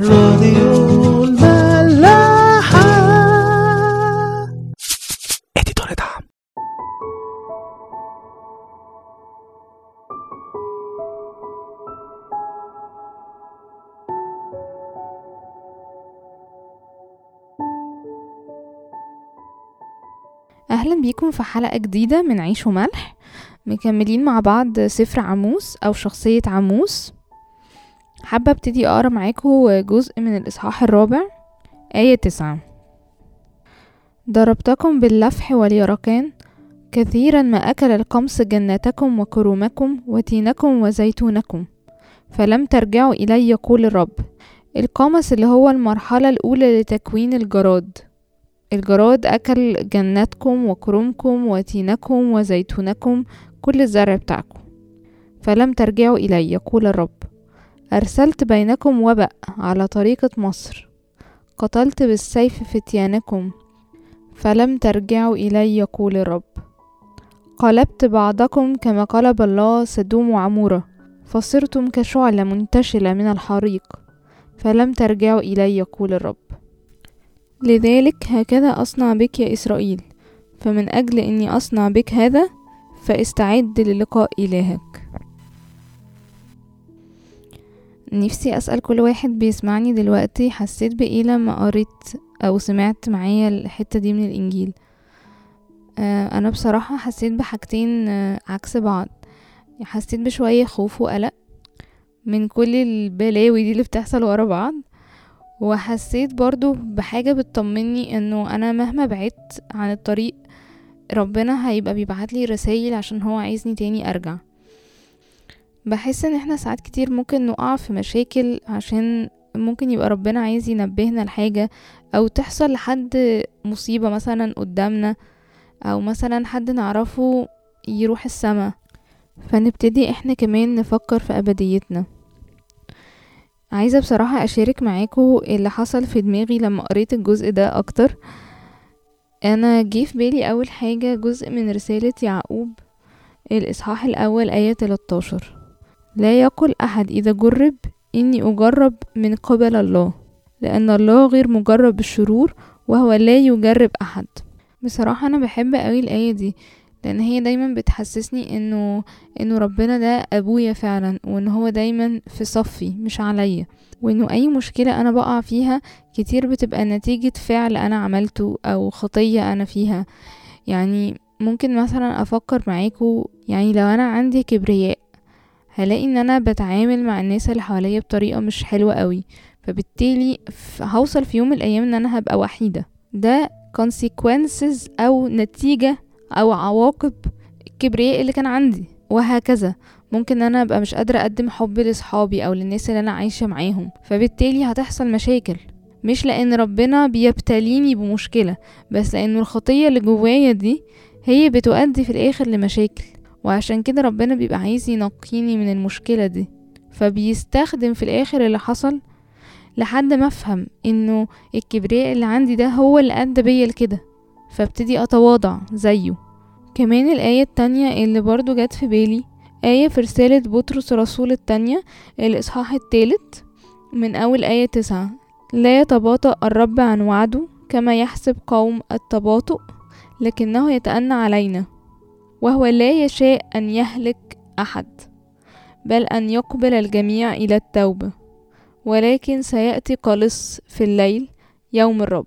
راديو الملاحة. اديتور دعم. أهلا بيكم في حلقة جديدة من عيش وملح. مكملين مع بعض سفر عموس أو شخصية عموس. حابة أبتدي أقرأ معاكم جزء من الإصحاح الرابع آية تسعة. ضربتكم باللفح واليرقان كثيرا ما أكل القمص جناتكم وكرومكم وتينكم وزيتونكم فلم ترجعوا إلي يقول الرب. القمص اللي هو المرحلة الأولى لتكوين الجراد. الجراد أكل جناتكم وكرمكم وتينكم وزيتونكم كل الزرع بتاعكم فلم ترجعوا إلي يقول الرب. أرسلت بينكم وبأ على طريقة مصر. قتلت بالسيف فتيانكم فلم ترجعوا إلي يقول الرب. قلبت بعضكم كما قلب الله سدوم وعمورة فصرتم كشعلة منتشلة من الحريق فلم ترجعوا إلي يقول الرب. لذلك هكذا أصنع بك يا إسرائيل فمن أجل إني أصنع بك هذا فاستعد للقاء إلهك. نفسي أسأل كل واحد بيسمعني دلوقتي حسيت بإيه لما قريت أو سمعت معايا الحتة دي من الإنجيل. آه أنا بصراحة حسيت بحاجتين آه عكس بعض. حسيت بشوية خوف وقلق من كل البلاوي دي اللي بتحصل ورا بعض وحسيت برضو بحاجة بتطمني إنه أنا مهما بعدت عن الطريق ربنا هيبقى بيبعتلي رسائل عشان هو عايزني تاني أرجع. بحس إن إحنا ساعات كتير ممكن نقع في مشاكل عشان ممكن يبقى ربنا عايز ينبهنا لحاجة أو تحصل لحد مصيبة مثلا قدامنا أو مثلا حد نعرفه يروح السما. فنبتدي إحنا كمان نفكر في أبديتنا. عايزة بصراحة أشارك معاكم اللي حصل في دماغي لما قريت الجزء ده أكتر. أنا جه في بالي أول حاجة جزء من رسالة يعقوب الإصحاح الأول آية 13 لا يقل أحد إذا جرب إني أجرب من قبل الله لأن الله غير مجرب بالشرور وهو لا يجرب أحد. بصراحة أنا بحب أوي الآية دي لأن هي دايما بتحسسني إنه إنه ربنا ده أبويا فعلا وإن هو دايما في صفي مش عليا. وإنه أي مشكلة أنا بقع فيها كتير بتبقى نتيجة فعل أنا عملته أو خطية أنا فيها. يعني ممكن مثلا أفكر معاكو يعني لو أنا عندي كبرياء هلاقي إن أنا بتعامل مع الناس اللي حواليا بطريقة مش حلوة قوي. فبالتالي هوصل في يوم من الأيام إن أنا هبقى وحيدة. ده consequences أو نتيجة أو عواقب الكبرياء اللي كان عندي وهكذا. ممكن أنا أبقى مش قادرة أقدم حب لأصحابي أو للناس اللي أنا عايشة معاهم. فبالتالي هتحصل مشاكل. مش لأن ربنا بيبتليني بمشكلة بس لأنه الخطية اللي جوايا دي هي بتؤدي في الآخر لمشاكل. وعشان كده ربنا بيبقى عايز ينقيني من المشكلة دي. فبيستخدم في الآخر اللي حصل لحد ما أفهم إنه الكبرياء اللي عندي ده هو اللي أدى بيا لكده. فابتدي أتواضع زيه. كمان الآية التانية اللي برضو جت في بالي آية في رسالة بطرس الرسول التانية الإصحاح التالت من أول آية تسعة لا يتباطأ الرب عن وعده كما يحسب قوم التباطؤ لكنه يتأنى علينا. وهو لا يشاء أن يهلك أحد بل أن يقبل الجميع إلى التوبة ولكن سيأتي قلص في الليل يوم الرب.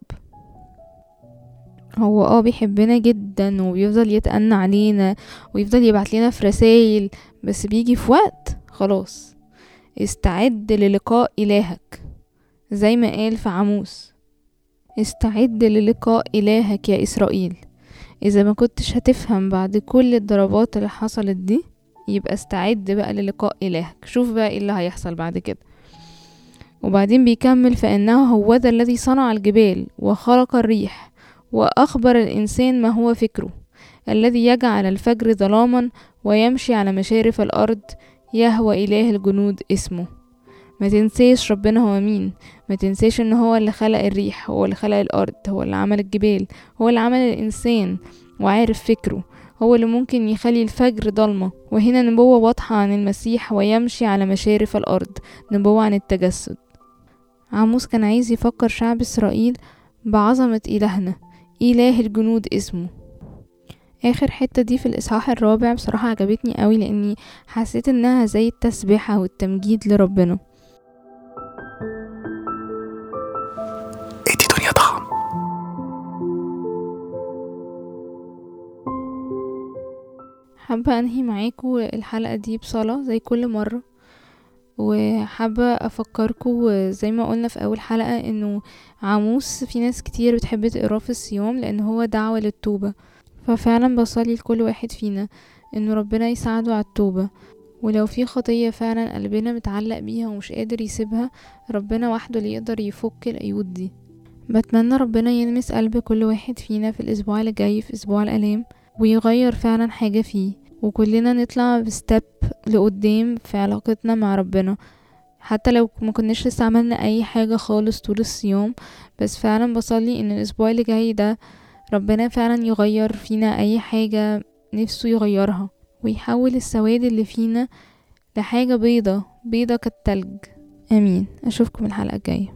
هو آه بيحبنا جدا وبيفضل يتأنى علينا ويفضل يبعت لنا في رسايل بس بيجي في وقت خلاص. استعد للقاء إلهك زي ما قال في عموس استعد للقاء إلهك يا إسرائيل. إذا ما كنتش هتفهم بعد كل الضربات اللي حصلت دي يبقى استعد بقى للقاء إلهك. شوف بقى إيه اللي هيحصل بعد كده. وبعدين بيكمل فإنه هو ذا الذي صنع الجبال وخلق الريح وأخبر الإنسان ما هو فكره الذي يجعل الفجر ظلاما ويمشي على مشارف الأرض يهوى إله الجنود اسمه. ما تنسيش ربنا هو مين. ما تنسيش إن هو اللي خلق الريح هو اللي خلق الأرض هو اللي عمل الجبال هو اللي عمل الإنسان وعارف فكره. هو اللي ممكن يخلي الفجر ضلمة. وهنا نبوة واضحة عن المسيح ويمشي على مشارف الأرض. نبوة عن التجسد. عاموس كان عايز يفكر شعب إسرائيل بعظمة إلهنا. إله الجنود اسمه. آخر حتة دي في الإصحاح الرابع بصراحة عجبتني قوي لأني حسيت إنها زي التسبيحة والتمجيد لربنا. حابة أنهي معاكم الحلقة دي بصلاة زي كل مرة وحابة أفكركم زي ما قلنا في أول حلقة إنه عاموس في ناس كتير بتحب تقراه في الصيام لأن هو دعوة للتوبة. ففعلا بصلي لكل واحد فينا إنه ربنا يساعده على التوبة ولو في خطية فعلا قلبنا متعلق بيها ومش قادر يسيبها ربنا وحده اللي يقدر يفك القيود دي. بتمنى ربنا يلمس قلب كل واحد فينا في الأسبوع اللي جاي في أسبوع الآلام ويغير فعلا حاجة فيه. وكلنا نطلع بستep لقدام في علاقتنا مع ربنا. حتى لو ما كناش لسه عملنا أي حاجة خالص طول الصيام بس فعلا بصلي إن الأسبوع اللي جاي ده ربنا فعلا يغير فينا أي حاجة نفسه يغيرها ويحول السواد اللي فينا لحاجة بيضة بيضة كالتلج. آمين. أشوفكم الحلقة الجاية.